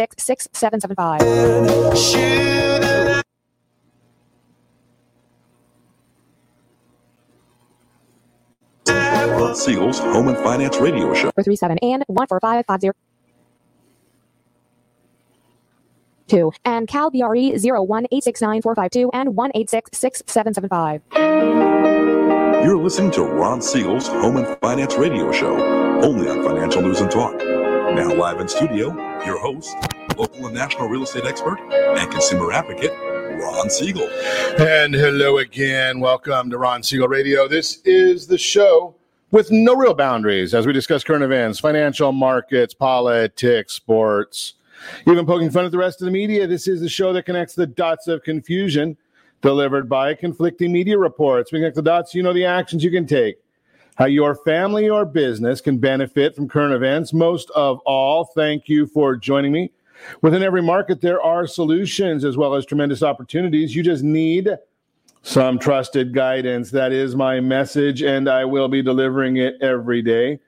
186 6775. Siegel's Home and Finance Radio Show. 437 and 14550. Two and Cal BRE 0186945 and 1866775. You're listening to Ron Siegel's Home and Finance Radio Show, only on Financial News and Talk. Now live in studio, your host, local and national real estate expert and consumer advocate, Ron Siegel. And hello again. Welcome to Ron Siegel Radio. This is the show with no real boundaries as we discuss current events, financial markets, politics, sports, even poking fun at the rest of the media. This is the show that connects the dots of confusion delivered by conflicting media reports. We connect the dots, you know the actions you can take, how your family or business can benefit from current events. Most of all, thank you for joining me. Within every market, there are solutions as well as tremendous opportunities. You just need some trusted guidance. That is my message, and I will be delivering it every day.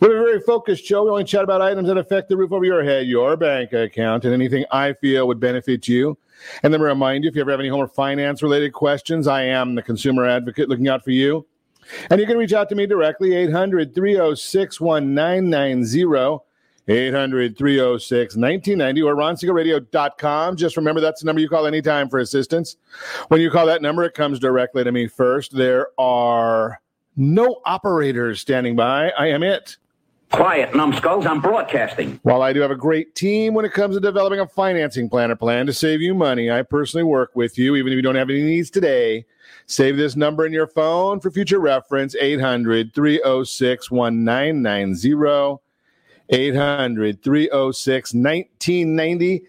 We have a very focused show. We only chat about items that affect the roof over your head, your bank account, and anything I feel would benefit you. And then remind you if you ever have any home or finance related questions, I am the consumer advocate looking out for you. And you can reach out to me directly, 800 306 1990. 800 306 1990 or. Just remember that's the number you call anytime for assistance. When you call that number, it comes directly to me first. There are no operators standing by. I am it. Quiet, numbskulls. I'm broadcasting. While I do have a great team when it comes to developing a financing plan or plan to save you money, I personally work with you, even if you don't have any needs today. Save this number in your phone for future reference 800 306 1990. 800 306 1990.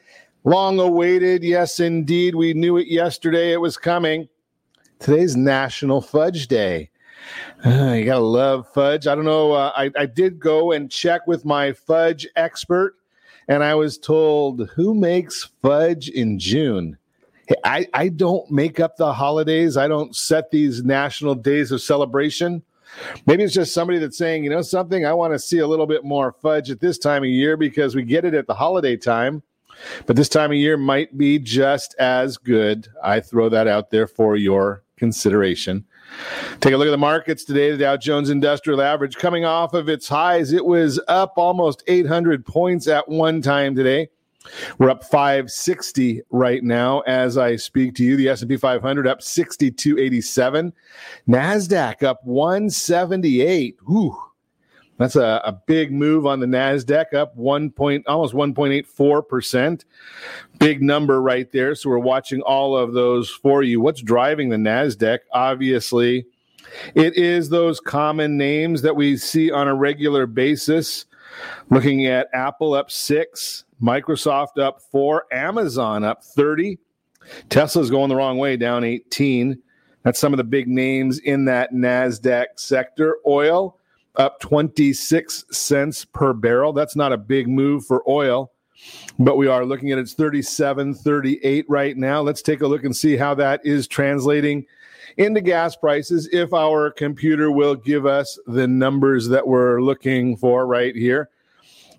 Long awaited. Yes, indeed. We knew it yesterday. It was coming. Today's National Fudge Day. Uh, you gotta love fudge. I don't know. Uh, I, I did go and check with my fudge expert, and I was told who makes fudge in June. I, I don't make up the holidays. I don't set these national days of celebration. Maybe it's just somebody that's saying, you know, something, I want to see a little bit more fudge at this time of year because we get it at the holiday time. But this time of year might be just as good. I throw that out there for your consideration. Take a look at the markets today. The Dow Jones Industrial Average coming off of its highs. It was up almost 800 points at one time today. We're up 560 right now as I speak to you. The S&P 500 up 6287. Nasdaq up 178. Ooh. That's a, a big move on the Nasdaq, up one point, almost 1.84 percent. Big number right there. So we're watching all of those for you. What's driving the Nasdaq? Obviously, it is those common names that we see on a regular basis. Looking at Apple up six, Microsoft up four, Amazon up 30. Tesla's going the wrong way, down 18. That's some of the big names in that NASDAQ sector. Oil up 26 cents per barrel. That's not a big move for oil, but we are looking at its 37, 38 right now. Let's take a look and see how that is translating into gas prices if our computer will give us the numbers that we're looking for right here.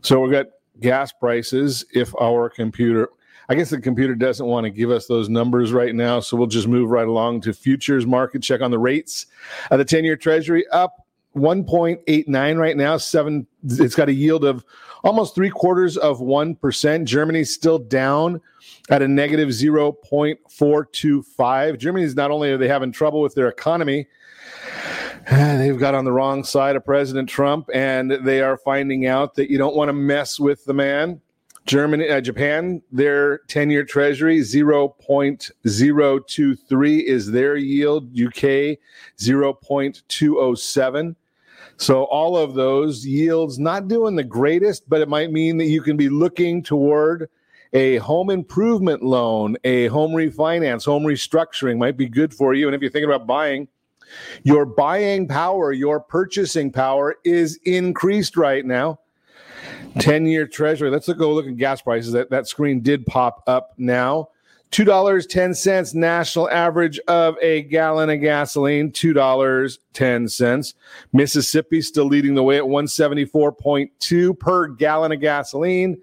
So we've got gas prices if our computer I guess the computer doesn't want to give us those numbers right now, so we'll just move right along to futures market. Check on the rates. Uh, the ten-year Treasury up 1.89 right now. Seven. It's got a yield of almost three quarters of one percent. Germany's still down at a negative 0.425. Germany's not only are they having trouble with their economy, they've got on the wrong side of President Trump, and they are finding out that you don't want to mess with the man. Germany, uh, Japan, their 10 year treasury 0.023 is their yield. UK 0.207. So all of those yields not doing the greatest, but it might mean that you can be looking toward a home improvement loan, a home refinance, home restructuring might be good for you. And if you're thinking about buying, your buying power, your purchasing power is increased right now. 10 year treasury. Let's go look at gas prices. That, that screen did pop up now. $2.10 national average of a gallon of gasoline, $2.10. Mississippi still leading the way at 174.2 per gallon of gasoline.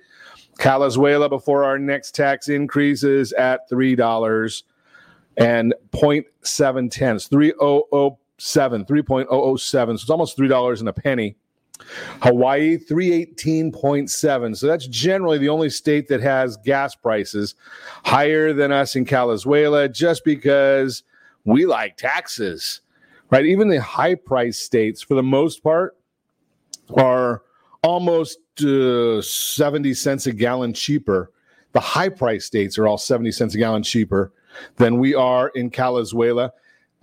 Calazuela before our next tax increases at three dollars and 0.7 tenths, 3007, 3.007. So it's almost three dollars and a penny. Hawaii 318.7. So that's generally the only state that has gas prices higher than us in Calazuela just because we like taxes. Right? Even the high price states for the most part are almost uh, 70 cents a gallon cheaper. The high price states are all 70 cents a gallon cheaper than we are in Calazuela.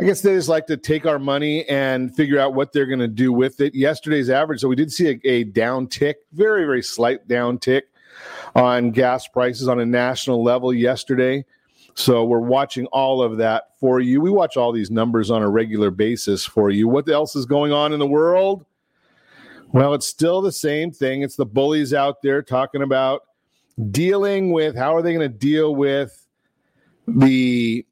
I guess they just like to take our money and figure out what they're going to do with it. Yesterday's average, so we did see a, a down tick, very, very slight down tick on gas prices on a national level yesterday. So we're watching all of that for you. We watch all these numbers on a regular basis for you. What else is going on in the world? Well, it's still the same thing. It's the bullies out there talking about dealing with how are they going to deal with the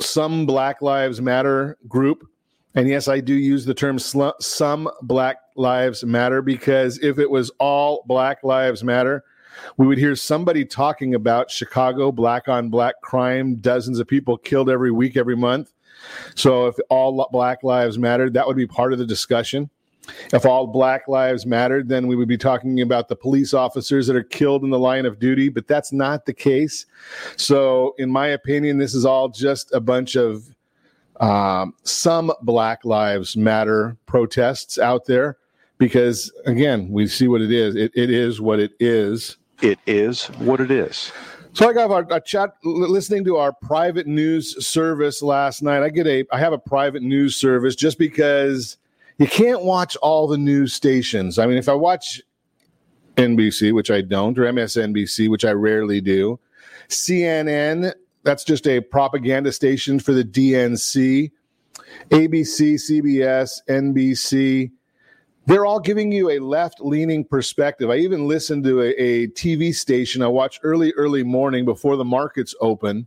some Black Lives Matter group. And yes, I do use the term sl- some Black Lives Matter because if it was all Black Lives Matter, we would hear somebody talking about Chicago black on black crime, dozens of people killed every week, every month. So if all Black Lives mattered, that would be part of the discussion. If all Black Lives mattered, then we would be talking about the police officers that are killed in the line of duty, but that's not the case. So, in my opinion, this is all just a bunch of um, some Black Lives Matter protests out there because, again, we see what it is. It, it is what it is. It is what it is. So I got a, chat listening to our private news service last night. I get a I have a private news service just because you can't watch all the news stations. I mean, if I watch NBC, which I don't, or MSNBC, which I rarely do, CNN, that's just a propaganda station for the DNC, ABC, CBS, NBC, they're all giving you a left leaning perspective. I even listened to a, a, TV station I watch early, early morning before the markets open.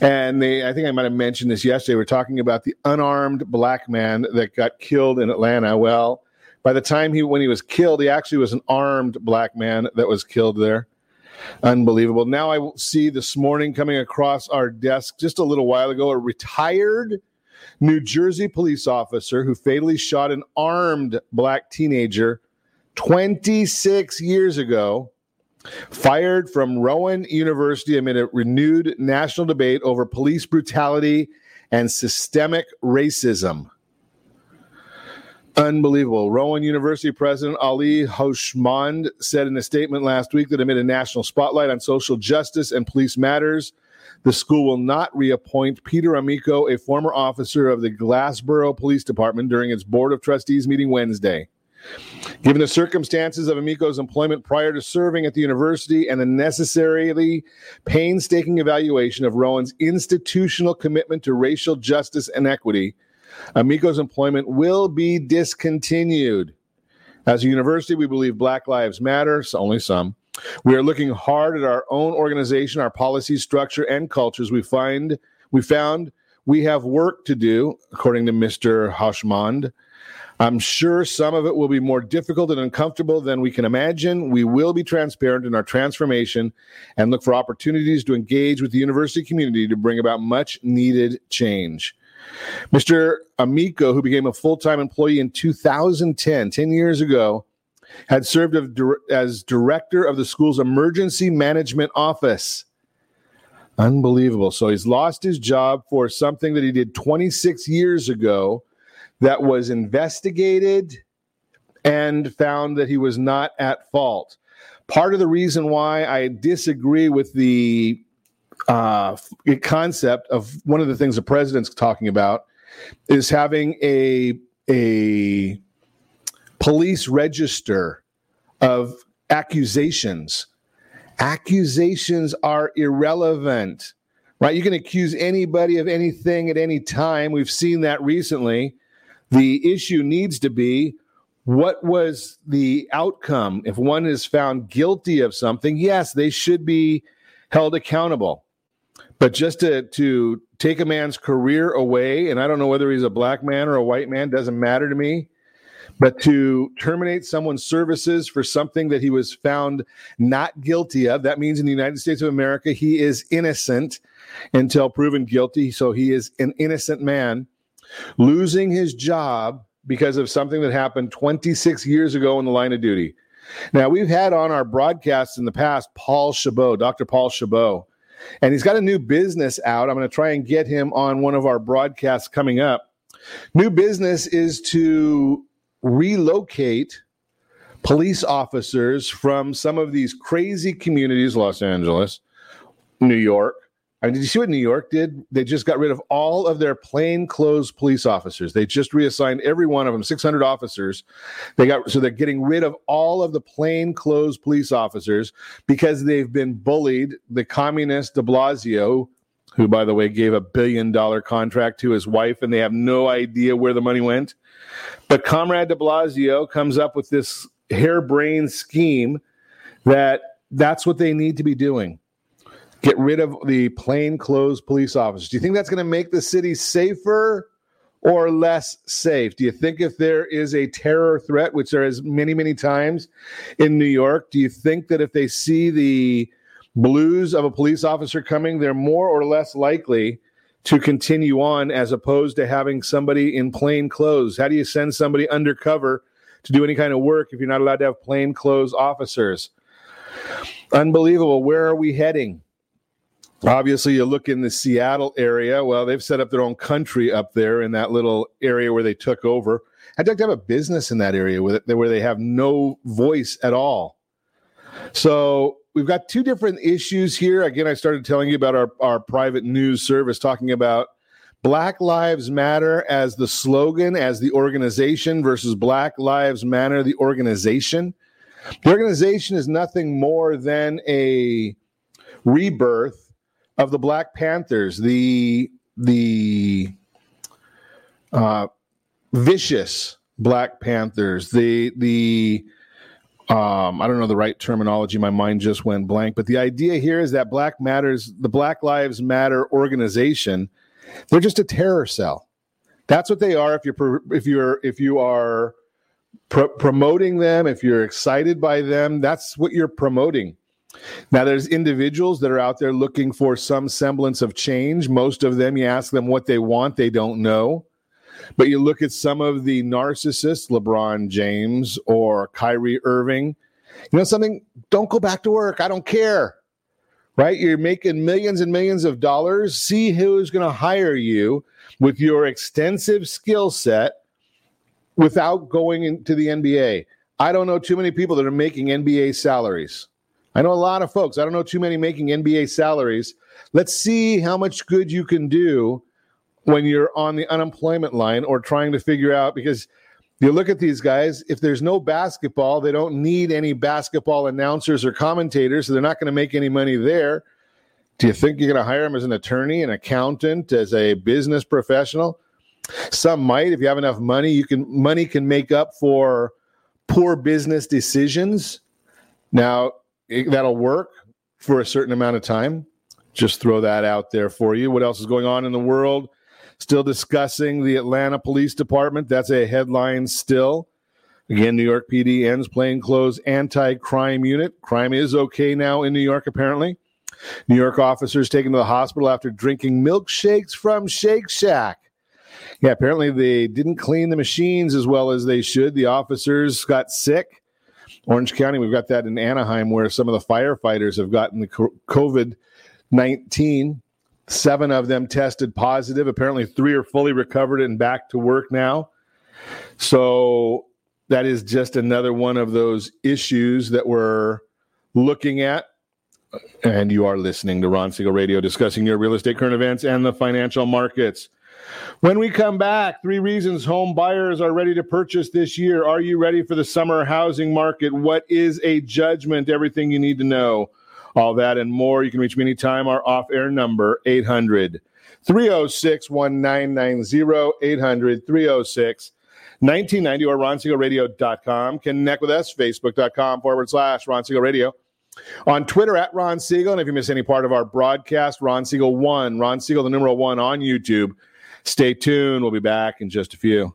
And they, I think I might have mentioned this yesterday. We're talking about the unarmed black man that got killed in Atlanta. Well, by the time he, when he was killed, he actually was an armed black man that was killed there. Unbelievable. Now I see this morning coming across our desk just a little while ago a retired New Jersey police officer who fatally shot an armed black teenager 26 years ago fired from Rowan University amid a renewed national debate over police brutality and systemic racism. Unbelievable. Rowan University President Ali Houshmand said in a statement last week that amid a national spotlight on social justice and police matters, the school will not reappoint Peter Amico, a former officer of the Glassboro Police Department, during its Board of Trustees meeting Wednesday. Given the circumstances of Amico's employment prior to serving at the university and the necessarily painstaking evaluation of Rowan's institutional commitment to racial justice and equity, Amico's employment will be discontinued. As a university, we believe Black Lives Matter, so only some, we are looking hard at our own organization, our policy structure, and cultures. We find we found we have work to do, according to Mr. Houshmand. I'm sure some of it will be more difficult and uncomfortable than we can imagine. We will be transparent in our transformation and look for opportunities to engage with the university community to bring about much needed change. Mr. Amico, who became a full time employee in 2010, 10 years ago, had served as director of the school's emergency management office. Unbelievable. So he's lost his job for something that he did 26 years ago that was investigated and found that he was not at fault. Part of the reason why I disagree with the uh, concept of one of the things the president's talking about is having a a police register of accusations. Accusations are irrelevant, right? You can accuse anybody of anything at any time. We've seen that recently. The issue needs to be what was the outcome? If one is found guilty of something, yes, they should be held accountable. But just to, to take a man's career away, and I don't know whether he's a black man or a white man, doesn't matter to me But to terminate someone's services for something that he was found not guilty of, that means in the United States of America, he is innocent until proven guilty. So he is an innocent man. Losing his job because of something that happened 26 years ago in the line of duty. Now, we've had on our broadcasts in the past Paul Chabot, Dr. Paul Chabot, and he's got a new business out. I'm going to try and get him on one of our broadcasts coming up. New business is to relocate police officers from some of these crazy communities, Los Angeles, New York, I mean, did you see what New York did? They just got rid of all of their plainclothes police officers. They just reassigned every one of them, 600 officers. They got so they're getting rid of all of the plainclothes police officers because they've been bullied. The communist De Blasio, who by the way gave a billion dollar contract to his wife, and they have no idea where the money went. But Comrade De Blasio comes up with this harebrained scheme that that's what they need to be doing get rid of the plainclothes police officers. Do you think that's going to make the city safer or less safe? Do you think if there is a terror threat, which there is many, many times in New York, do you think that if they see the blues of a police officer coming, they're more or less likely to continue on as opposed to having somebody in plain clothes? How do you send somebody undercover to do any kind of work if you're not allowed to have plain clothes officers? Unbelievable. Where are we heading? Obviously, you look in the Seattle area. Well, they've set up their own country up there in that little area where they took over. I'd like to have a business in that area where they have no voice at all. So we've got two different issues here. Again, I started telling you about our, our private news service talking about Black Lives Matter as the slogan, as the organization versus Black Lives Matter, the organization. The organization is nothing more than a rebirth of the Black Panthers, the the uh, vicious Black Panthers, the the um, I don't know the right terminology. My mind just went blank. But the idea here is that Black Matters, the Black Lives Matter organization, they're just a terror cell. That's what they are. If you're if you're if you are promoting them, if you're excited by them, that's what you're promoting. Now, there's individuals that are out there looking for some semblance of change. Most of them, you ask them what they want, they don't know. But you look at some of the narcissists, LeBron James or Kyrie Irving, you know something? Don't go back to work. I don't care. Right? You're making millions and millions of dollars. See who's going to hire you with your extensive skill set without going into the NBA. I don't know too many people that are making NBA salaries. I know a lot of folks. I don't know too many making NBA salaries. Let's see how much good you can do when you're on the unemployment line or trying to figure out because you look at these guys, if there's no basketball, they don't need any basketball announcers or commentators, so they're not going to make any money there. Do you think you're going to hire them as an attorney, an accountant, as a business professional? Some might if you have enough money, you can money can make up for poor business decisions. Now, it, that'll work for a certain amount of time. Just throw that out there for you. What else is going on in the world? Still discussing the Atlanta Police Department. That's a headline still. Again, New York PD ends plainclothes anti crime unit. Crime is okay now in New York, apparently. New York officers taken to the hospital after drinking milkshakes from Shake Shack. Yeah, apparently they didn't clean the machines as well as they should. The officers got sick Orange County, we've got that in Anaheim where some of the firefighters have gotten the COVID 19. Seven of them tested positive. Apparently, three are fully recovered and back to work now. So, that is just another one of those issues that we're looking at. And you are listening to Ron Siegel Radio discussing your real estate current events and the financial markets. When we come back, three reasons home buyers are ready to purchase this year. Are you ready for the summer housing market? What is a judgment? Everything you need to know. All that and more. You can reach me anytime. Our off air number, 800 306 1990, 800 306 1990 or ronsiegelradio.com. Connect with us, facebook.com forward slash Ron Siegel Radio. On Twitter at Ron Siegel. And if you miss any part of our broadcast, Ron Siegel 1, Ron Siegel, the numeral 1 on YouTube. Stay tuned. We'll be back in just a few.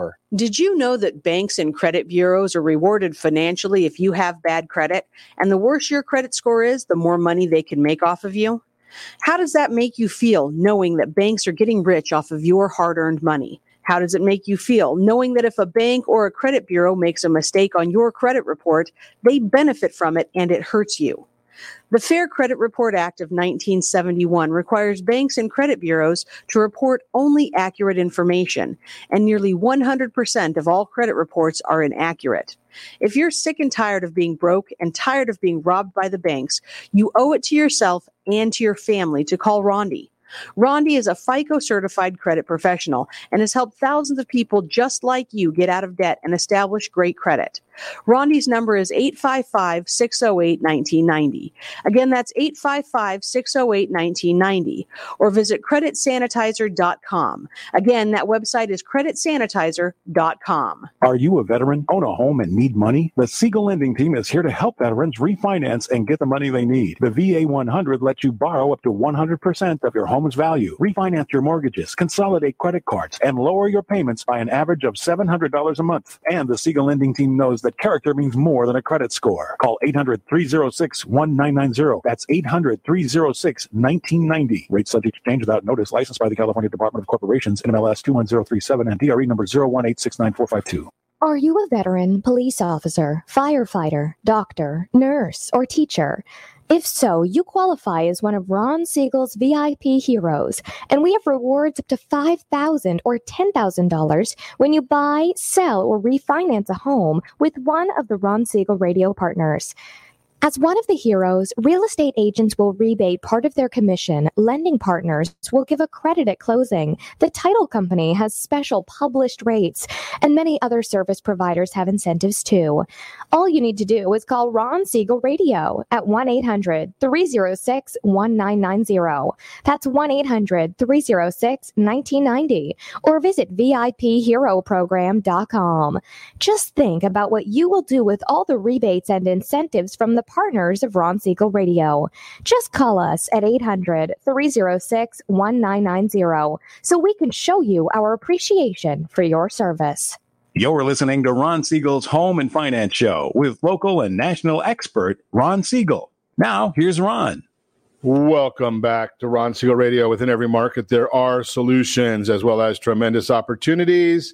Did you know that banks and credit bureaus are rewarded financially if you have bad credit? And the worse your credit score is, the more money they can make off of you? How does that make you feel knowing that banks are getting rich off of your hard earned money? How does it make you feel knowing that if a bank or a credit bureau makes a mistake on your credit report, they benefit from it and it hurts you? The Fair Credit Report Act of 1971 requires banks and credit bureaus to report only accurate information, and nearly 100% of all credit reports are inaccurate. If you're sick and tired of being broke and tired of being robbed by the banks, you owe it to yourself and to your family to call Rondi. Rondi is a FICO certified credit professional and has helped thousands of people just like you get out of debt and establish great credit. Rondi's number is 855 608 1990. Again, that's 855 608 1990. Or visit creditsanitizer.com. Again, that website is creditsanitizer.com. Are you a veteran, own a home, and need money? The Siegel Lending Team is here to help veterans refinance and get the money they need. The VA 100 lets you borrow up to 100% of your home's value, refinance your mortgages, consolidate credit cards, and lower your payments by an average of $700 a month. And the Siegel Lending Team knows that character means more than a credit score. Call 800 306 1990. That's 800 306 1990. Rate subject to change without notice. Licensed by the California Department of Corporations, NMLS 21037, and DRE number 018694552. Are you a veteran, police officer, firefighter, doctor, nurse, or teacher? If so, you qualify as one of Ron Siegel's VIP heroes, and we have rewards up to 5,000 or $10,000 when you buy, sell, or refinance a home with one of the Ron Siegel radio partners. As one of the heroes, real estate agents will rebate part of their commission. Lending partners will give a credit at closing. The title company has special published rates, and many other service providers have incentives too. All you need to do is call Ron Siegel Radio at 1 800 306 1990. That's 1 800 306 1990. Or visit VIPHeroProgram.com. Just think about what you will do with all the rebates and incentives from the partners of Ron Siegel Radio. Just call us at 800 306 1990 so we can show you our appreciation for your service. You're listening to Ron Siegel's Home and Finance Show with local and national expert Ron Siegel. Now, here's Ron. Welcome back to Ron Siegel Radio. Within every market, there are solutions as well as tremendous opportunities.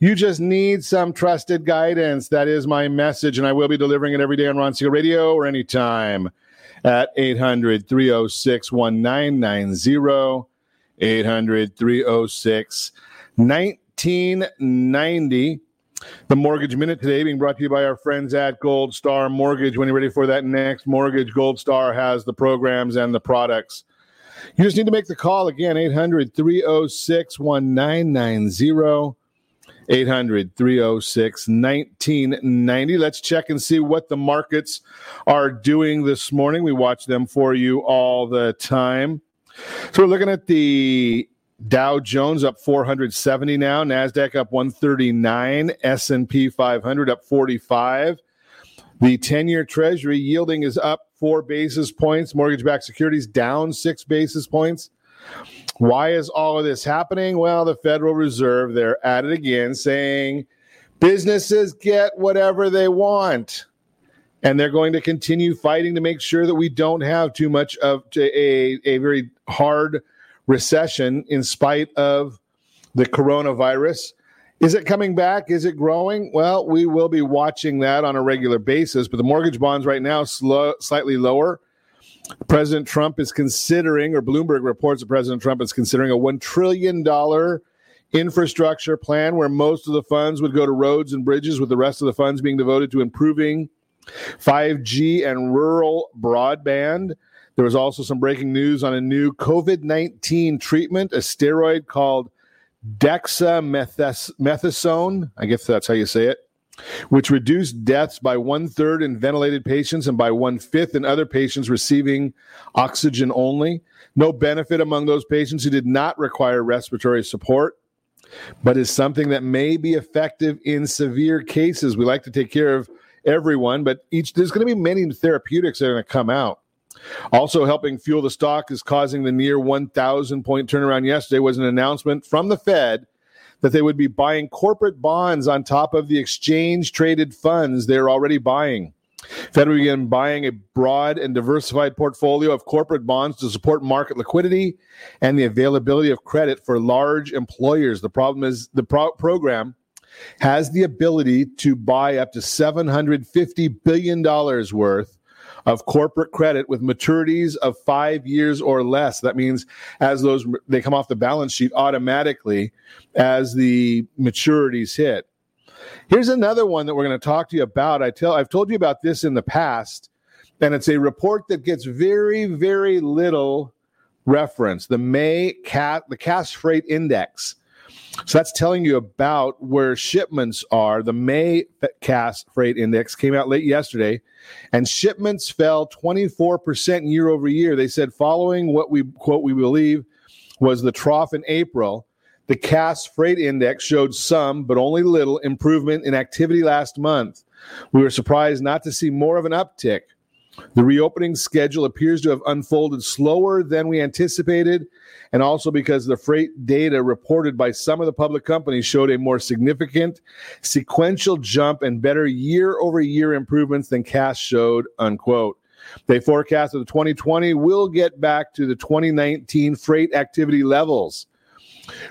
You just need some trusted guidance. That is my message, and I will be delivering it every day on Ron Siegel Radio or anytime at 800 306 1990. 800 306 1990. The Mortgage Minute today being brought to you by our friends at Gold Star Mortgage. When you're ready for that next mortgage, Gold Star has the programs and the products. You just need to make the call again 800 306 1990. 800 306 1990. Let's check and see what the markets are doing this morning. We watch them for you all the time. So we're looking at the Dow Jones up 470 now, Nasdaq up 139, S&P 500 up 45. The 10-year treasury yielding is up 4 basis points, mortgage-backed securities down 6 basis points. Why is all of this happening? Well, the Federal Reserve, they're at it again saying businesses get whatever they want. And they're going to continue fighting to make sure that we don't have too much of a, a very hard recession in spite of the coronavirus. Is it coming back? Is it growing? Well, we will be watching that on a regular basis, but the mortgage bonds right now slow, slightly lower. President Trump is considering, or Bloomberg reports that President Trump is considering a $1 trillion infrastructure plan where most of the funds would go to roads and bridges, with the rest of the funds being devoted to improving 5G and rural broadband. There was also some breaking news on a new COVID 19 treatment, a steroid called dexamethasone. I guess that's how you say it, which reduced deaths by one third in ventilated patients and by one fifth in other patients receiving oxygen only. No benefit among those patients who did not require respiratory support, but is something that may be effective in severe cases. We like to take care of everyone, but each there's going to be many therapeutics that are going to come out. Also helping fuel the stock is causing the near 1,000 point turnaround yesterday was an announcement from the Fed that they would be buying corporate bonds on top of the exchange traded funds they're already buying. Fed begin buying a broad and diversified portfolio of corporate bonds to support market liquidity and the availability of credit for large employers. The problem is the pro- program has the ability to buy up to $750 billion worth of corporate credit with maturities of five years or less. That means as those they come off the balance sheet automatically as the maturities hit. Here's another one that we're going to talk to you about. I tell I've told you about this in the past, and it's a report that gets very, very little reference. The May cat the Cass Freight Index. So that's telling you about where shipments are. The May Cass Freight Index came out late yesterday, and shipments fell 24% year over year. They said, following what we quote, we believe was the trough in April, the Cass Freight Index showed some, but only little, improvement in activity last month. We were surprised not to see more of an uptick. The reopening schedule appears to have unfolded slower than we anticipated, and also because the freight data reported by some of the public companies showed a more significant sequential jump and better year over year improvements than Cass showed, unquote. They forecast that the 2020 will get back to the 2019 freight activity levels.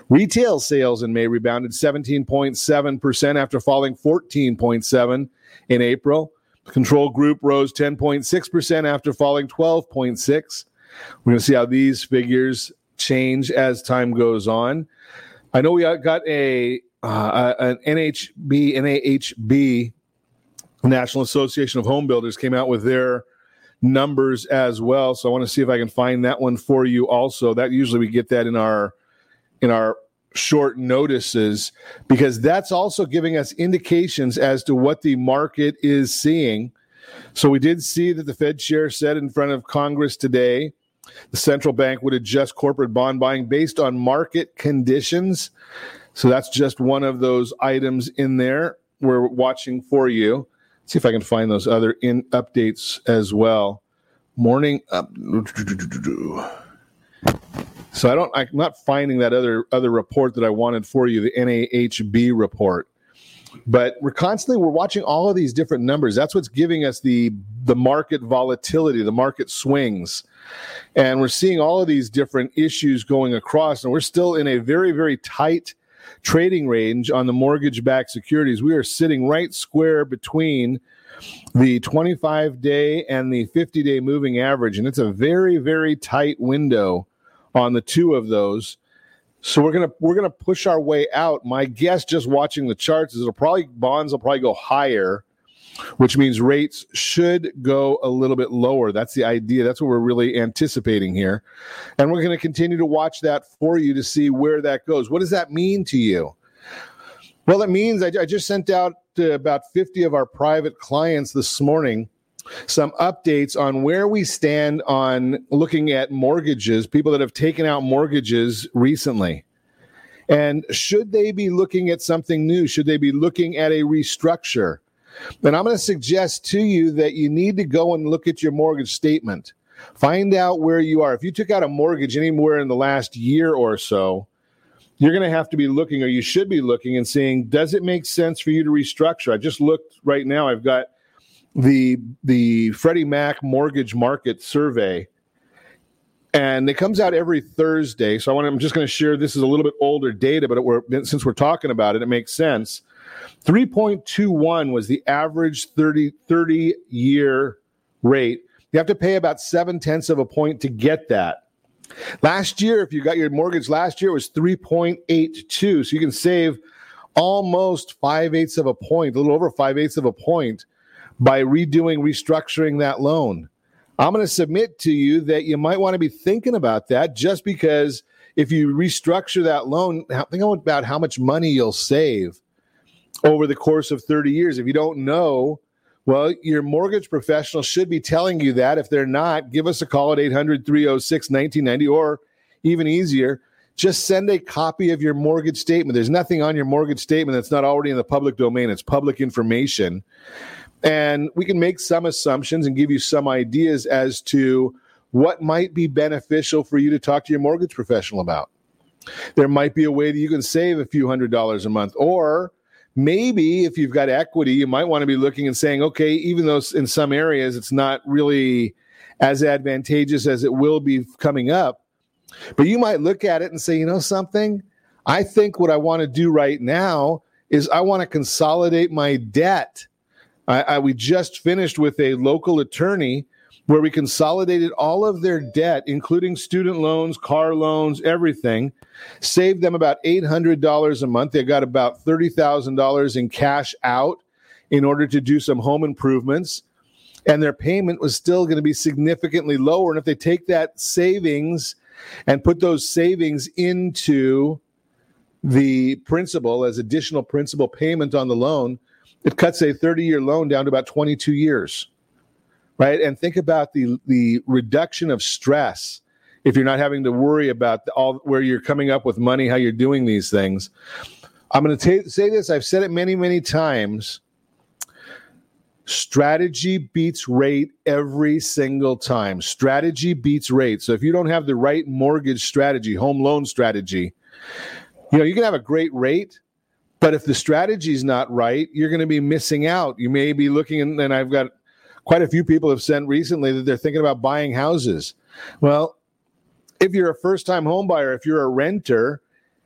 Retail sales in May rebounded 17.7% after falling 14.7 in April. The control group rose 10.6% after falling 12.6. We're going to see how these figures change as time goes on. I know we got a uh, an NHB NAHB National Association of Home Builders came out with their numbers as well. So I want to see if I can find that one for you also. That usually we get that in our in our short notices because that's also giving us indications as to what the market is seeing. So we did see that the Fed chair said in front of Congress today the central bank would adjust corporate bond buying based on market conditions. So that's just one of those items in there. We're watching for you. Let's see if I can find those other in updates as well. Morning up. So I don't. I'm not finding that other other report that I wanted for you, the NAHB report. But we're constantly we're watching all of these different numbers. That's what's giving us the the market volatility, the market swings, and we're seeing all of these different issues going across. And we're still in a very very tight trading range on the mortgage-backed securities. We are sitting right square between the 25 day and the 50 day moving average, and it's a very very tight window on the two of those. So we're gonna we're gonna push our way out. My guess, just watching the charts, is it'll probably bonds will probably go higher, which means rates should go a little bit lower. That's the idea. That's what we're really anticipating here, and we're to continue to watch that for you to see where that goes. What does that mean to you? Well, it means I, I just sent out to about 50 of our private clients this morning some updates on where we stand on looking at mortgages, people that have taken out mortgages recently. And should they be looking at something new? Should they be looking at a restructure? And I'm going to suggest to you that you need to go and look at your mortgage statement. Find out where you are. If you took out a mortgage anywhere in the last year or so, you're going to have to be looking, or you should be looking and seeing, does it make sense for you to restructure? I just looked right now. I've got the the Freddie Mac mortgage market survey, and it comes out every Thursday. So I want I'm just going to share. This is a little bit older data, but we're, since we're talking about it, it makes sense. 3.21 was the average 30 30 year rate. You have to pay about seven tenths of a point to get that. Last year, if you got your mortgage last year, it was 3.82. So you can save almost five eighths of a point, a little over five eighths of a point by redoing, restructuring that loan. I'm going to submit to you that you might want to be thinking about that just because if you restructure that loan, think about how much money you'll save over the course of 30 years. If you don't know, well, your mortgage professional should be telling you that. If they're not, give us a call at 800 306 1990 or even easier, just send a copy of your mortgage statement. There's nothing on your mortgage statement that's not already in the public domain, it's public information. And we can make some assumptions and give you some ideas as to what might be beneficial for you to talk to your mortgage professional about. There might be a way that you can save a few hundred dollars a month, or maybe if you've got equity, you might want to be looking and saying, okay, even though in some areas it's not really as advantageous as it will be coming up, but you might look at it and say, you know, something, I think what I want to do right now is I want to consolidate my debt. I, I, we just finished with a local attorney where we consolidated all of their debt, including student loans, car loans, everything, saved them about $800 a month. They got about $30,000 in cash out in order to do some home improvements. And their payment was still going to be significantly lower. And if they take that savings and put those savings into the principal as additional principal payment on the loan, it cuts a 30 year loan down to about 22 years right? And think about the the reduction of stress if you're not having to worry about all where you're coming up with money, how you're doing these things. I'm going to say this. I've said it many, many times. Strategy beats rate every single time. Strategy beats rate. So if you don't have the right mortgage strategy, home loan strategy, you know, you can have a great rate, but if the strategy is not right, you're going to be missing out. You may be looking, and I've got quite a few people have sent recently that they're thinking about buying houses. Well, if you're a first time home buyer, if you're a renter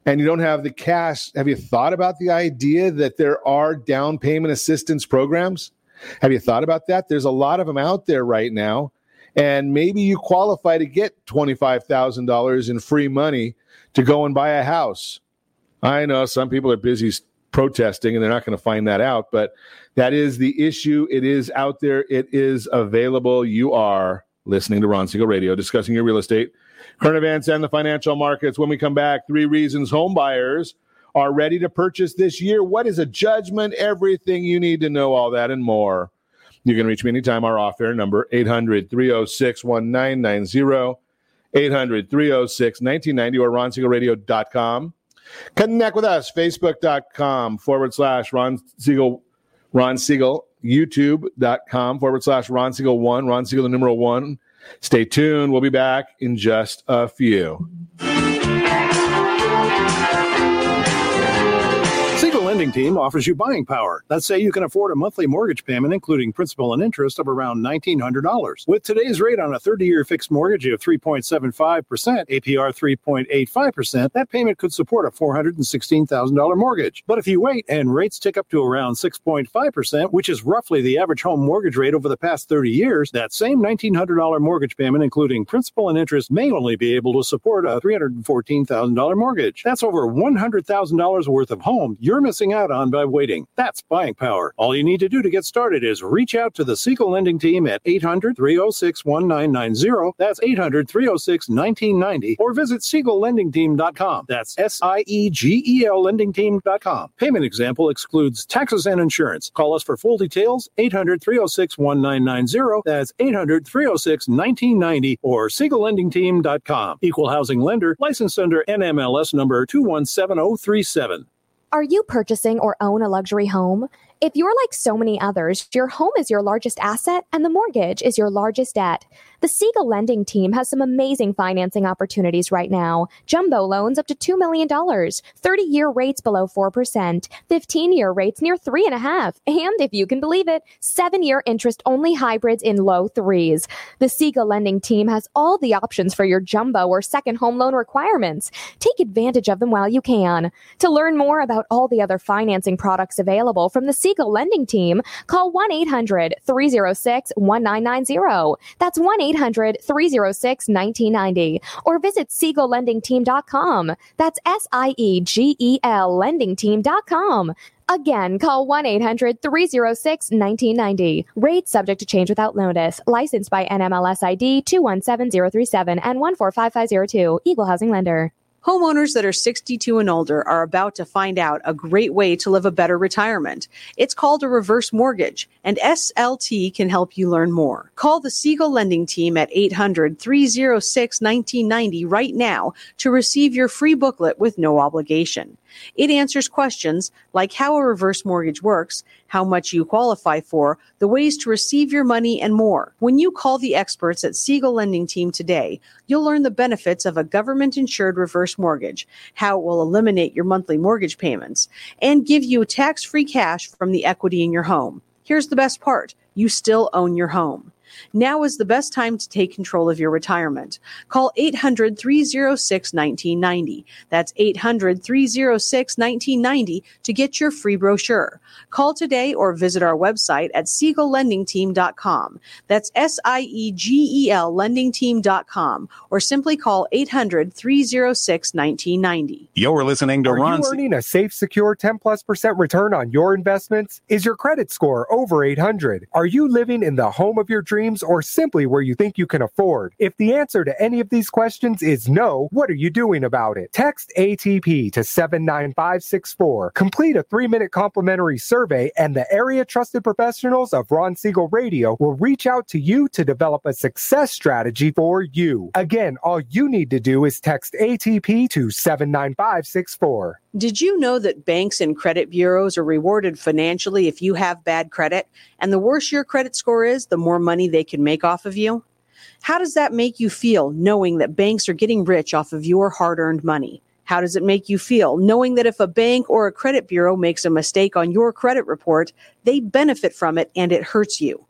and you don't have the cash, have you thought about the idea that there are down payment assistance programs? Have you thought about that? There's a lot of them out there right now. And maybe you qualify to get $25,000 in free money to go and buy a house. I know some people are busy protesting and they're not going to find that out, but that is the issue. It is out there. It is available. You are listening to Ron Siegel Radio, discussing your real estate, current events, and the financial markets. When we come back, three reasons home buyers are ready to purchase this year. What is a judgment? Everything you need to know, all that and more. You can reach me anytime. Our off air number 800 306 1990, 800 306 1990, or. Connect with us, facebook.com forward slash Ron Siegel Ron Siegel, youtube.com forward slash Ron Siegel one, Ron Siegel the numeral one. Stay tuned. We'll be back in just a few. Lending team offers you buying power. Let's say you can afford a monthly mortgage payment, including principal and interest, of around $1,900. With today's rate on a 30 year fixed mortgage of 3.75%, APR 3.85%, that payment could support a $416,000 mortgage. But if you wait and rates tick up to around 6.5%, which is roughly the average home mortgage rate over the past 30 years, that same $1,900 mortgage payment, including principal and interest, may only be able to support a $314,000 mortgage. That's over $100,000 worth of home you're missing out on by waiting. That's buying power. All you need to do to get started is reach out to the Siegel Lending Team at 800 306 1990. That's 800 306 1990. Or visit SiegelLendingTeam.com. That's S I E G E L LendingTeam.com. Payment example excludes taxes and insurance. Call us for full details 800 306 1990. That's 800 306 1990 or SiegelLendingTeam.com. Equal housing lender licensed under NMLS number 217037. Are you purchasing or own a luxury home? If you're like so many others, your home is your largest asset and the mortgage is your largest debt. The Siegel lending team has some amazing financing opportunities right now. Jumbo loans up to $2 million, 30 year rates below 4%, 15 year rates near 3.5, and if you can believe it, 7 year interest only hybrids in low threes. The Siegel lending team has all the options for your jumbo or second home loan requirements. Take advantage of them while you can. To learn more about all the other financing products available from the Siegel lending team, call 1 800 306 1990. That's 1 800 306 1990 or visit SiegelLendingTeam.com. That's S I E G E L LendingTeam.com. Again, call 1 800 306 1990. Rates subject to change without notice. Licensed by NMLS ID 217037 and 145502. Equal Housing Lender. Homeowners that are 62 and older are about to find out a great way to live a better retirement. It's called a reverse mortgage, and SLT can help you learn more. Call the Siegel Lending Team at 800 306 1990 right now to receive your free booklet with no obligation. It answers questions like how a reverse mortgage works, how much you qualify for, the ways to receive your money, and more. When you call the experts at Siegel Lending Team today, you'll learn the benefits of a government insured reverse mortgage, how it will eliminate your monthly mortgage payments, and give you tax free cash from the equity in your home. Here's the best part you still own your home. Now is the best time to take control of your retirement. Call 800 306 1990. That's 800 306 1990 to get your free brochure. Call today or visit our website at SiegelLendingTeam.com. That's S I E G E L LendingTeam.com or simply call 800 306 1990. You're listening to Are Ron. you earning a safe, secure 10 plus percent return on your investments? Is your credit score over 800? Are you living in the home of your dreams or simply where you think you can afford? If the answer to any of these questions is no, what are you doing about it? Text ATP to 79564. Complete a three minute complimentary survey, and the area trusted professionals of Ron Siegel Radio will reach out to you to develop a success strategy for you. Again, all you need to do is text ATP to 79564. Did you know that banks and credit bureaus are rewarded financially if you have bad credit? And the worse your credit score is, the more money they can make off of you? How does that make you feel knowing that banks are getting rich off of your hard earned money? How does it make you feel knowing that if a bank or a credit bureau makes a mistake on your credit report, they benefit from it and it hurts you?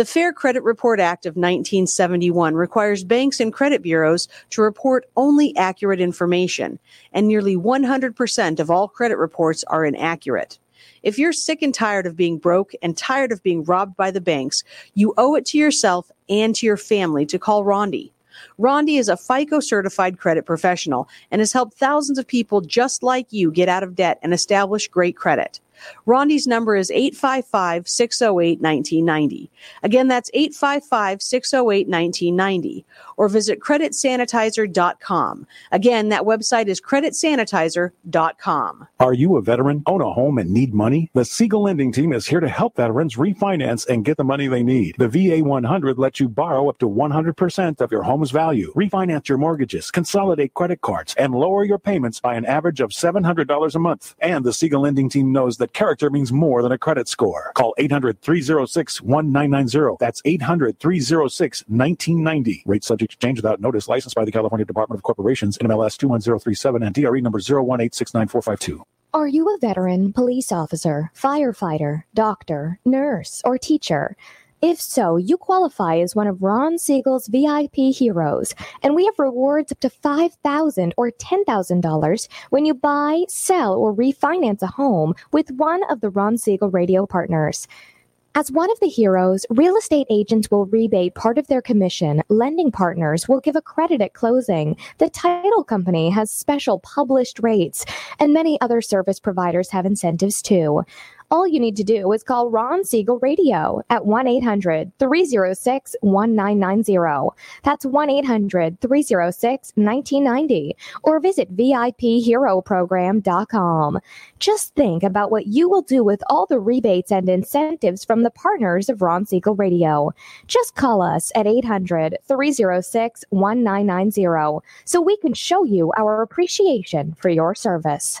The Fair Credit Report Act of 1971 requires banks and credit bureaus to report only accurate information, and nearly 100% of all credit reports are inaccurate. If you're sick and tired of being broke and tired of being robbed by the banks, you owe it to yourself and to your family to call Rondi. Rondi is a FICO certified credit professional and has helped thousands of people just like you get out of debt and establish great credit. Rondi's number is 855 608 1990. Again, that's 855 608 1990. Or visit creditsanitizer.com. Again, that website is creditsanitizer.com. Are you a veteran, own a home, and need money? The Siegel Lending Team is here to help veterans refinance and get the money they need. The VA 100 lets you borrow up to 100% of your home's value, refinance your mortgages, consolidate credit cards, and lower your payments by an average of $700 a month. And the Siegel Lending Team knows that character means more than a credit score. Call 800 306 1990. That's 800 306 1990. Rate subject to change without notice. Licensed by the California Department of Corporations, NMLS 21037, and DRE number 018694552. Are you a veteran, police officer, firefighter, doctor, nurse, or teacher? If so, you qualify as one of Ron Siegel's VIP heroes, and we have rewards up to 5,000 or $10,000 when you buy, sell, or refinance a home with one of the Ron Siegel radio partners. As one of the heroes, real estate agents will rebate part of their commission. Lending partners will give a credit at closing. The title company has special published rates, and many other service providers have incentives too. All you need to do is call Ron Siegel Radio at 1 800 306 1990. That's 1 800 306 1990. Or visit VIPHeroProgram.com. Just think about what you will do with all the rebates and incentives from the partners of Ron Siegel Radio. Just call us at 800 306 1990 so we can show you our appreciation for your service.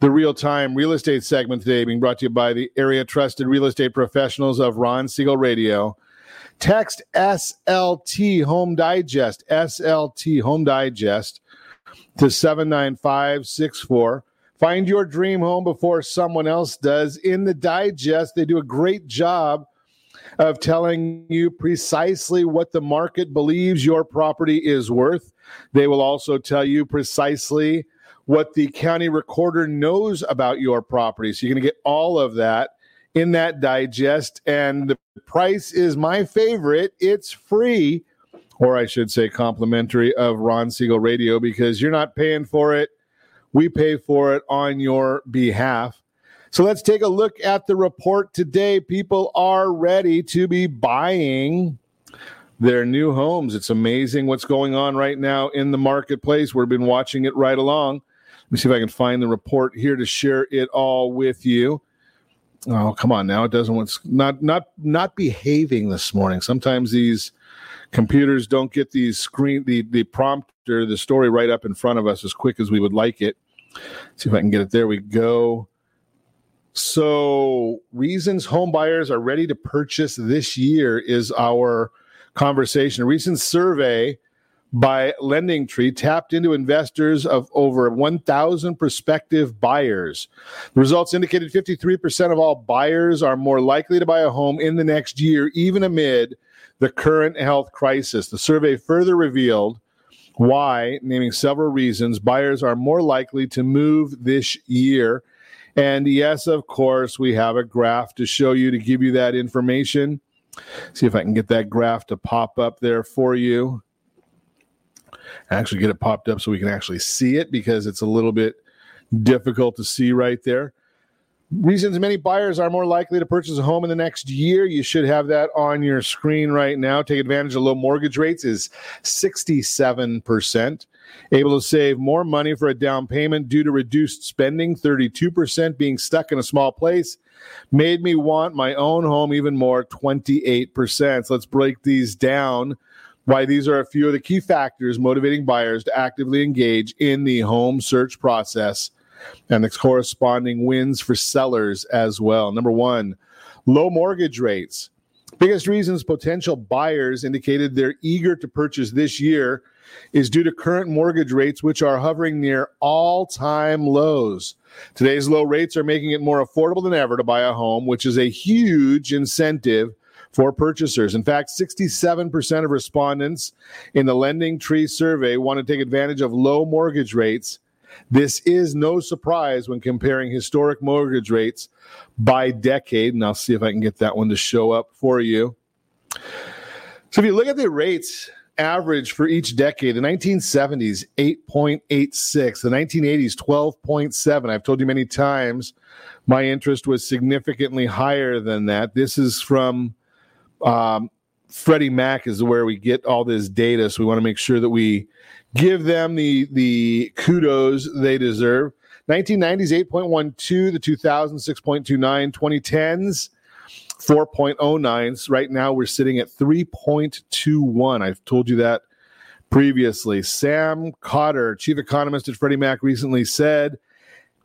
The real time real estate segment today being brought to you by the area trusted real estate professionals of Ron Siegel Radio. Text SLT Home Digest, SLT Home Digest to 79564. Find your dream home before someone else does. In the digest, they do a great job of telling you precisely what the market believes your property is worth. They will also tell you precisely what the county recorder knows about your property. So you're going to get all of that in that digest. And the price is my favorite. It's free, or I should say complimentary of Ron Siegel Radio because you're not paying for it. We pay for it on your behalf. So let's take a look at the report today. People are ready to be buying their new homes. It's amazing what's going on right now in the marketplace. We've been watching it right along. Let me see if I can find the report here to share it all with you. Oh, come on now. It doesn't want not not not behaving this morning. Sometimes these computers don't get these screen the the prompter, the story right up in front of us as quick as we would like it. Let's see if I can get it. There we go. So, reasons home buyers are ready to purchase this year is our conversation. A recent survey by Lending Tree tapped into investors of over 1,000 prospective buyers. The results indicated 53% of all buyers are more likely to buy a home in the next year, even amid the current health crisis. The survey further revealed why, naming several reasons, buyers are more likely to move this year. And yes, of course, we have a graph to show you to give you that information. See if I can get that graph to pop up there for you actually get it popped up so we can actually see it because it's a little bit difficult to see right there. Reasons many buyers are more likely to purchase a home in the next year. You should have that on your screen right now. Take advantage of low mortgage rates is 67%. Able to save more money for a down payment due to reduced spending, 32%. Being stuck in a small place made me want my own home even more, 28%. So let's break these down why these are a few of the key factors motivating buyers to actively engage in the home search process and the corresponding wins for sellers as well. Number one, low mortgage rates. Biggest reasons potential buyers indicated they're eager to purchase this year is due to current mortgage rates, which are hovering near all time lows. Today's low rates are making it more affordable than ever to buy a home, which is a huge incentive for purchasers. In fact, 67% of respondents in the Lending Tree survey want to take advantage of low mortgage rates. This is no surprise when comparing historic mortgage rates by decade. And I'll see if I can get that one to show up for you. So if you look at the rates average for each decade, the 1970s, 8.86, the 1980s, 12.7. I've told you many times my interest was significantly higher than that. This is from um, Freddie Mac is where we get all this data, so we want to make sure that we give them the the kudos they deserve. 1990s 8.12, the 2000s 6.29, 2010s 4.09s. Right now we're sitting at 3.21. I've told you that previously. Sam Khater, chief economist at Freddie Mac, recently said,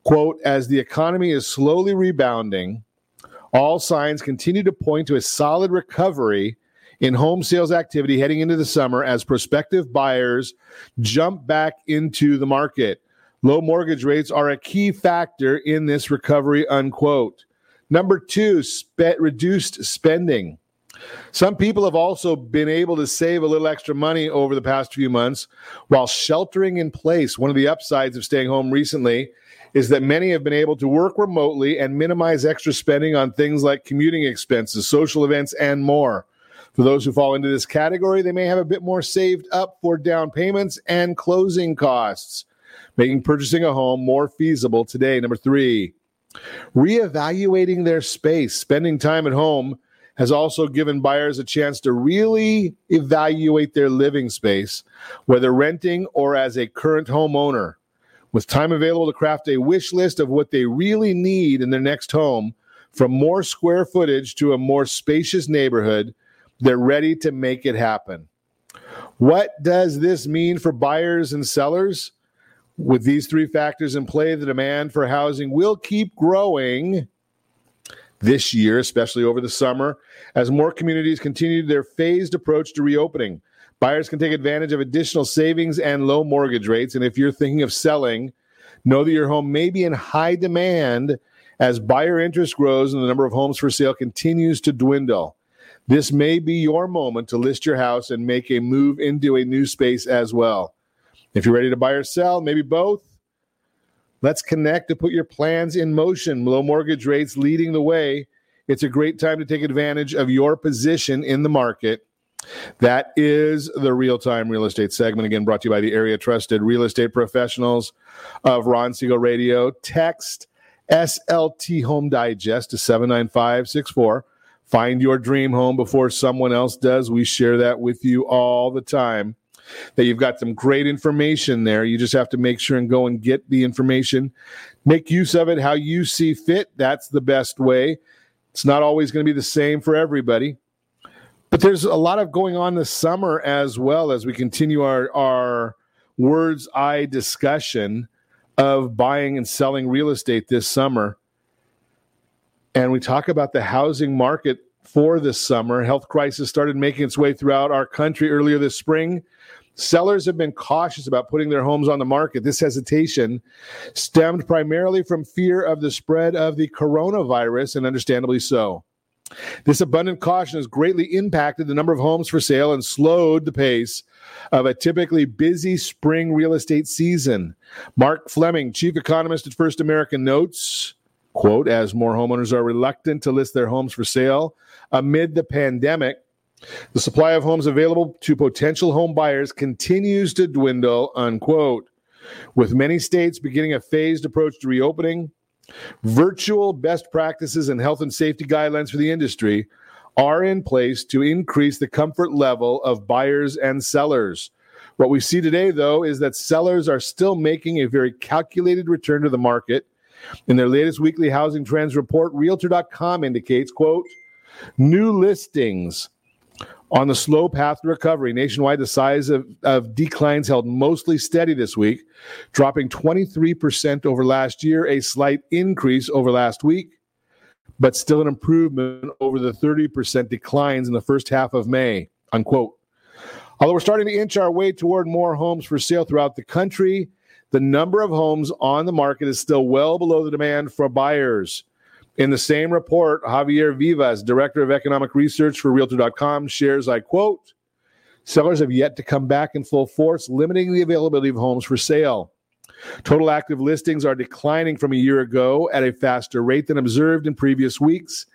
"quote As the economy is slowly rebounding." All signs continue to point to a solid recovery in home sales activity heading into the summer as prospective buyers jump back into the market. Low mortgage rates are a key factor in this recovery, unquote. Number two, spe- reduced spending. Some people have also been able to save a little extra money over the past few months while sheltering in place. One of the upsides of staying home recently is that many have been able to work remotely and minimize extra spending on things like commuting expenses, social events, and more. For those who fall into this category, they may have a bit more saved up for down payments and closing costs, making purchasing a home more feasible today. Number three, reevaluating their space. Spending time at home has also given buyers a chance to really evaluate their living space, whether renting or as a current homeowner. With time available to craft a wish list of what they really need in their next home, from more square footage to a more spacious neighborhood, they're ready to make it happen. What does this mean for buyers and sellers? With these three factors in play, the demand for housing will keep growing this year, especially over the summer, as more communities continue their phased approach to reopening. Buyers can take advantage of additional savings and low mortgage rates. And if you're thinking of selling, Know that your home may be in high demand as buyer interest grows and the number of homes for sale continues to dwindle. This may be your moment to list your house and make a move into a new space as well. If you're ready to buy or sell, maybe both, let's connect to put your plans in motion. Low mortgage rates leading the way. It's a great time to take advantage of your position in the market. That is the real time real estate segment. Again, brought to you by the area trusted real estate professionals of Ron Siegel Radio. Text SLT Home Digest to 79564 Find your dream home before someone else does. We share that with you all the time. That you've got some great information there. You just have to make sure and go and get the information. Make use of it how you see fit. That's the best way. It's not always going to be the same for everybody. But there's a lot of going on this summer as well as we continue our, our words eye discussion of buying and selling real estate this summer and we talk about the housing market for this summer. Health crisis started making its way throughout our country earlier this spring. Sellers have been cautious about putting their homes on the market. This hesitation stemmed primarily from fear of the spread of the coronavirus, and understandably so. This abundant caution has greatly impacted the number of homes for sale and slowed the pace of a typically busy spring real estate season. Mark Fleming, chief economist at First American, notes Quote, as more homeowners are reluctant to list their homes for sale amid the pandemic, the supply of homes available to potential home buyers continues to dwindle, unquote. With many states beginning a phased approach to reopening, virtual best practices and health and safety guidelines for the industry are in place to increase the comfort level of buyers and sellers. What we see today, though, is that sellers are still making a very calculated return to the market in their latest weekly housing trends report, Realtor.com indicates, quote, new listings on the slow path to recovery. Nationwide, the size of, of declines held mostly steady this week, dropping 23% over last year, a slight increase over last week, but still an improvement over the 30% declines in the first half of May, unquote. Although we're starting to inch our way toward more homes for sale throughout the country, the number of homes on the market is still well below the demand for buyers. In the same report, Javier Vivas, director of economic research for Realtor.com, shares, I quote, sellers have yet to come back in full force, limiting the availability of homes for sale. Total active listings are declining from a year ago at a faster rate than observed in previous weeks,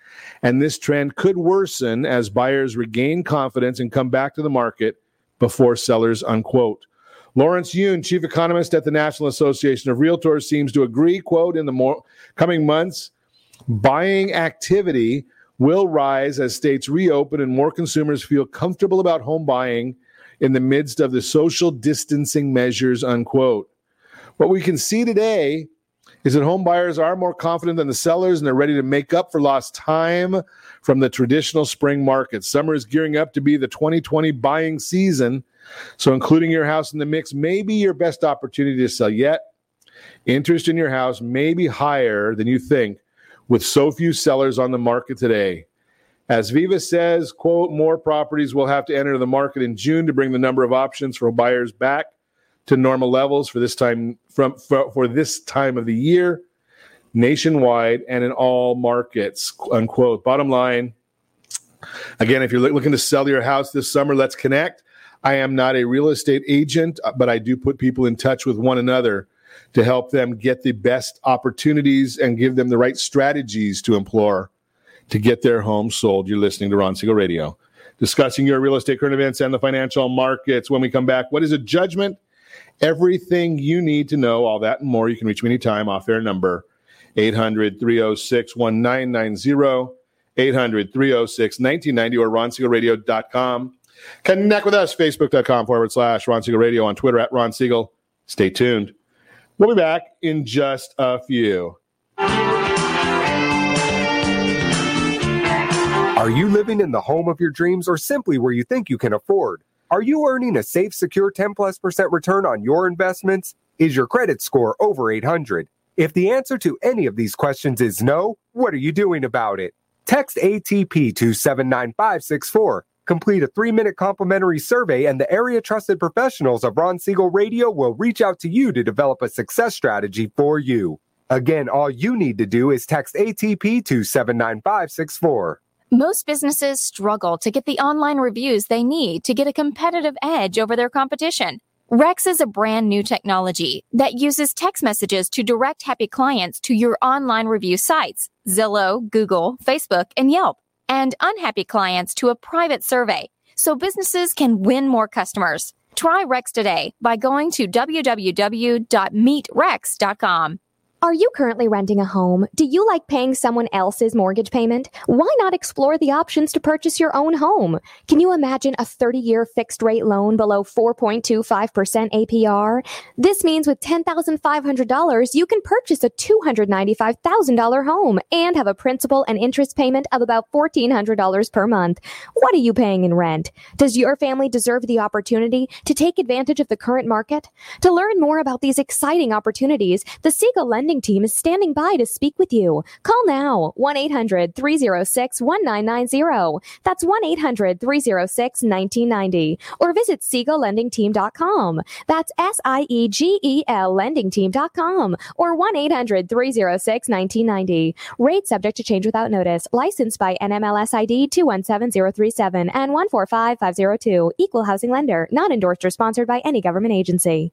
and this trend could worsen as buyers regain confidence and come back to the market before sellers, unquote. Lawrence Yun, chief economist at the National Association of Realtors, seems to agree, quote, in the more coming months, buying activity will rise as states reopen and more consumers feel comfortable about home buying in the midst of the social distancing measures, unquote. What we can see today is that home buyers are more confident than the sellers and they're ready to make up for lost time from the traditional spring market. Summer is gearing up to be the 2020 buying season so, including your house in the mix may be your best opportunity to sell yet. Interest in your house may be higher than you think with so few sellers on the market today. As Vivas says, quote, more properties will have to enter the market in June to bring the number of options for buyers back to normal levels for this time from for, for this time of the year nationwide and in all markets unquote. Bottom line again if you're looking to sell your house this summer let's connect. I am not a real estate agent, but I do put people in touch with one another to help them get the best opportunities and give them the right strategies to employ to get their home sold. You're listening to Ron Siegel Radio, discussing your real estate current events and the financial markets. When we come back, what is a judgment? Everything you need to know, all that and more. You can reach me anytime off air number 800 306 1990, 800 306 1990, or ronsiegelradio.com. Connect with us, facebook.com forward slash Ron Siegel Radio, on Twitter at Ron Siegel. Stay tuned. We'll be back in just a few. Are you living in the home of your dreams or simply where you think you can afford? Are you earning a safe, secure 10 plus percent return on your investments? Is your credit score over 800? If the answer to any of these questions is no, what are you doing about it? Text ATP to 79564 Complete a three minute complimentary survey, and the area trusted professionals of Ron Siegel Radio will reach out to you to develop a success strategy for you. Again, all you need to do is text ATP to 79564. Most businesses struggle to get the online reviews they need to get a competitive edge over their competition. Rex is a brand new technology that uses text messages to direct happy clients to your online review sites, Zillow, Google, Facebook, and Yelp, and unhappy clients to a private survey so businesses can win more customers. Try Rex today by going to www.meetrex.com. Are you currently renting a home? Do you like paying someone else's mortgage payment? Why not explore the options to purchase your own home? Can you imagine a 30 year fixed rate loan below 4.25% APR? This means with $10,500, you can purchase a $295,000 home and have a principal and interest payment of about $1,400 per month. What are you paying in rent? Does your family deserve the opportunity to take advantage of the current market? To learn more about these exciting opportunities, the Siegel Lending team is standing by to speak with you. Call now 1 800 306 1990. That's 1 800 306 1990. Or visit SiegelLendingTeam.com. That's S I E G E L LendingTeam.com. Or 1 800 306 1990. Rate subject to change without notice. Licensed by NMLS ID 217037 and 145502. Equal housing lender. Not endorsed or sponsored by any government agency.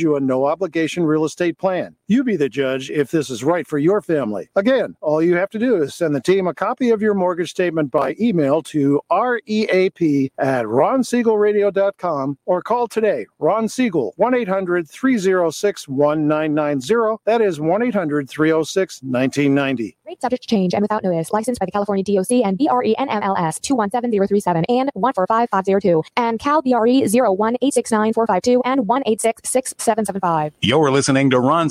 you a no obligation real estate plan. You be the judge if this is right for your family. Again, all you have to do is send the team a copy of your mortgage statement by email to REAP at ronsiegelradio.com or call today. Ron Siegel, 1 800 306 1990. That is 1 800 306 1990. Rate subject to change and without notice. Licensed by the California DOC and BRE NMLS 217037 and 145502 and Cal BRE 0186945 and 1866775. You're listening to Ron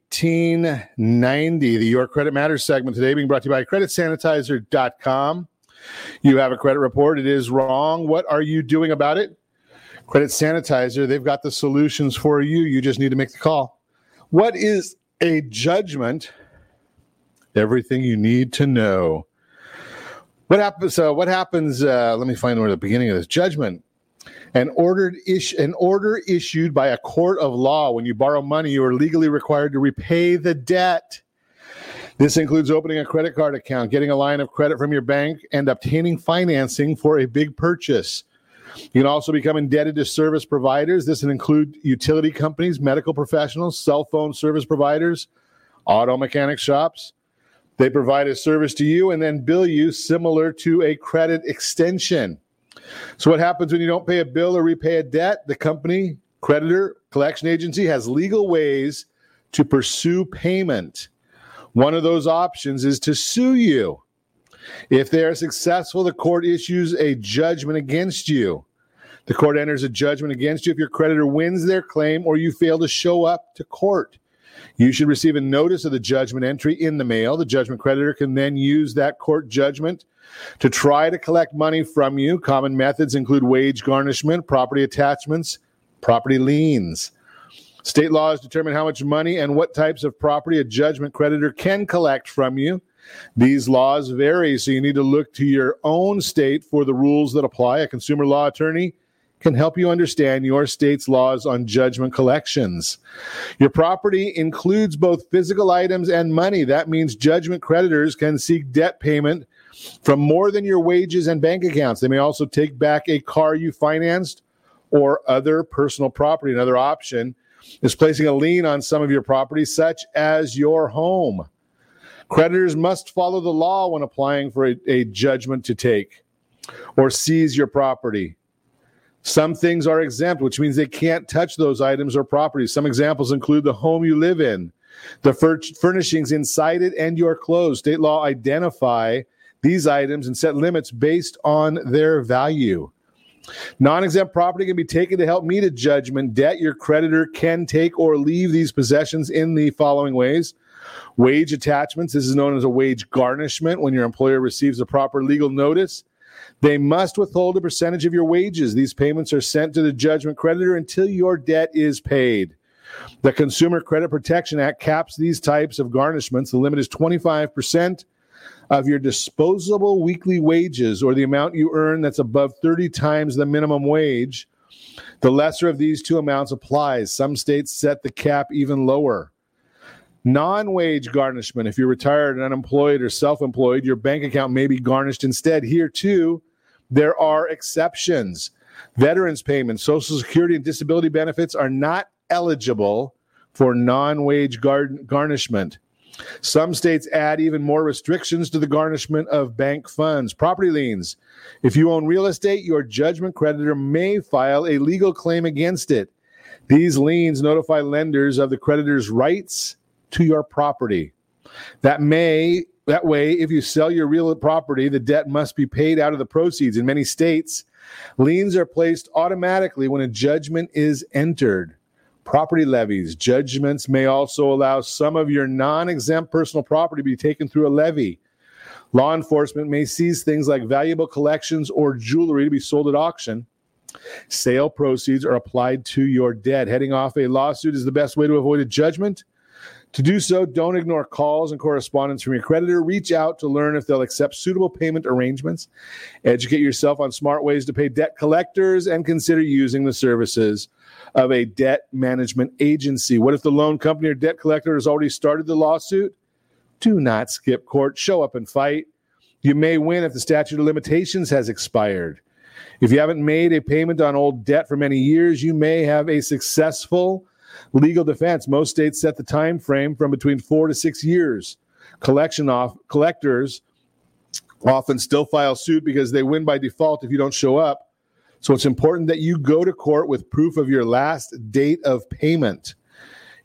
The Your Credit Matters segment today being brought to you by CreditSanitizer.com. You have a credit report, it is wrong. What are you doing about it? Credit Sanitizer, they've got the solutions for you. You just need to make the call. What is a judgment? Everything you need to know. What happens? Uh, what happens? Uh, let me find where the beginning of this judgment. An ordered an order issued by a court of law. When you borrow money, you are legally required to repay the debt. This includes opening a credit card account, getting a line of credit from your bank, and obtaining financing for a big purchase. You can also become indebted to service providers. This can include utility companies, medical professionals, cell phone service providers, auto mechanic shops. They provide a service to you and then bill you similar to a credit extension. So, what happens when you don't pay a bill or repay a debt? The company, creditor, collection agency has legal ways to pursue payment. One of those options is to sue you. If they are successful, the court issues a judgment against you. The court enters a judgment against you if your creditor wins their claim or you fail to show up to court. You should receive a notice of the judgment entry in the mail. The judgment creditor can then use that court judgment to try to collect money from you. Common methods include wage garnishment, property attachments, property liens. State laws determine how much money and what types of property a judgment creditor can collect from you. These laws vary, so you need to look to your own state for the rules that apply. A consumer law attorney can help you understand your state's laws on judgment collections. Your property includes both physical items and money. That means judgment creditors can seek debt payment from more than your wages and bank accounts. They may also take back a car you financed or other personal property. Another option is placing a lien on some of your property, such as your home. Creditors must follow the law when applying for a, a judgment to take or seize your property. Some things are exempt, which means they can't touch those items or properties. Some examples include the home you live in, the fur- furnishings inside it, and your clothes. State law identify these items and set limits based on their value. Non exempt property can be taken to help meet a judgment debt. Your creditor can take or leave these possessions in the following ways wage attachments. This is known as a wage garnishment when your employer receives a proper legal notice. They must withhold a percentage of your wages. These payments are sent to the judgment creditor until your debt is paid. The Consumer Credit Protection Act caps these types of garnishments. The limit is 25% of your disposable weekly wages or the amount you earn that's above 30 times the minimum wage. The lesser of these two amounts applies. Some states set the cap even lower. Non wage garnishment. If you're retired and unemployed or self employed, your bank account may be garnished instead. Here, too, there are exceptions. Veterans payments, Social Security, and disability benefits are not eligible for non wage gar- garnishment. Some states add even more restrictions to the garnishment of bank funds. Property liens. If you own real estate, your judgment creditor may file a legal claim against it. These liens notify lenders of the creditor's rights to your property. That may that way if you sell your real property, the debt must be paid out of the proceeds. In many states, liens are placed automatically when a judgment is entered property levies. Judgments may also allow some of your non exempt personal property to be taken through a levy. Law enforcement may seize things like valuable collections or jewelry to be sold at auction. Sale proceeds are applied to your debt. Heading off a lawsuit is the best way to avoid a judgment. To do so, don't ignore calls and correspondence from your creditor. Reach out to learn if they'll accept suitable payment arrangements. Educate yourself on smart ways to pay debt collectors and consider using the services of a debt management agency. What if the loan company or debt collector has already started the lawsuit? Do not skip court. Show up and fight. You may win if the statute of limitations has expired. If you haven't made a payment on old debt for many years, you may have a successful legal defense. Most states set the time frame from between 4 to 6 years. Collection off collectors often still file suit because they win by default if you don't show up so it's important that you go to court with proof of your last date of payment.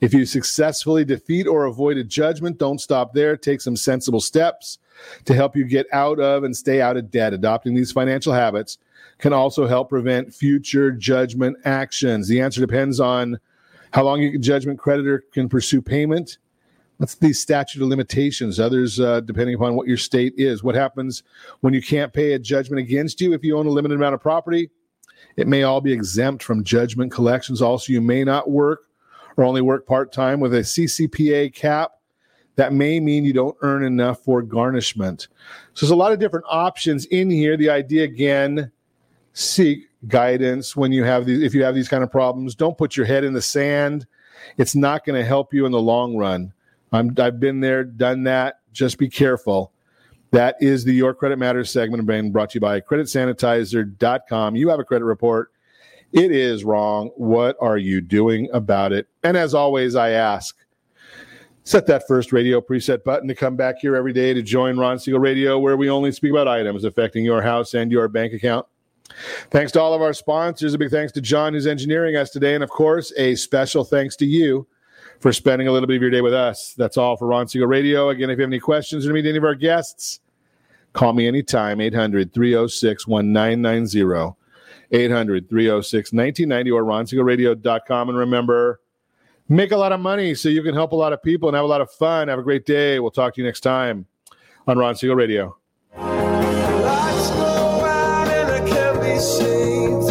If you successfully defeat or avoid a judgment, don't stop there. Take some sensible steps to help you get out of and stay out of debt. Adopting these financial habits can also help prevent future judgment actions. The answer depends on how long a judgment creditor can pursue payment. What's the statute of limitations? Others, uh, depending upon what your state is. What happens when you can't pay a judgment against you if you own a limited amount of property? It may all be exempt from judgment collections. Also, you may not work or only work part time with a CCPA cap. That may mean you don't earn enough for garnishment. So there's a lot of different options in here. The idea again, seek guidance when you have these if you have these kind of problems. Don't put your head in the sand. It's not going to help you in the long run. I'm, I've been there, done that. Just be careful. That is the Your Credit Matters segment being brought to you by creditsanitizer.com. You have a credit report. It is wrong. What are you doing about it? And as always, I ask, set that first radio preset button to come back here every day to join Ron Siegel Radio, where we only speak about items affecting your house and your bank account. Thanks to all of our sponsors. A big thanks to John, who's engineering us today. And of course, a special thanks to you for spending a little bit of your day with us. That's all for Ron Siegel Radio. Again, if you have any questions or meet any of our guests, call me anytime, 800 306 1990. 800 306 1990 or. And remember, make a lot of money so you can help a lot of people and have a lot of fun. Have a great day. We'll talk to you next time on Ron Siegel Radio. Saved.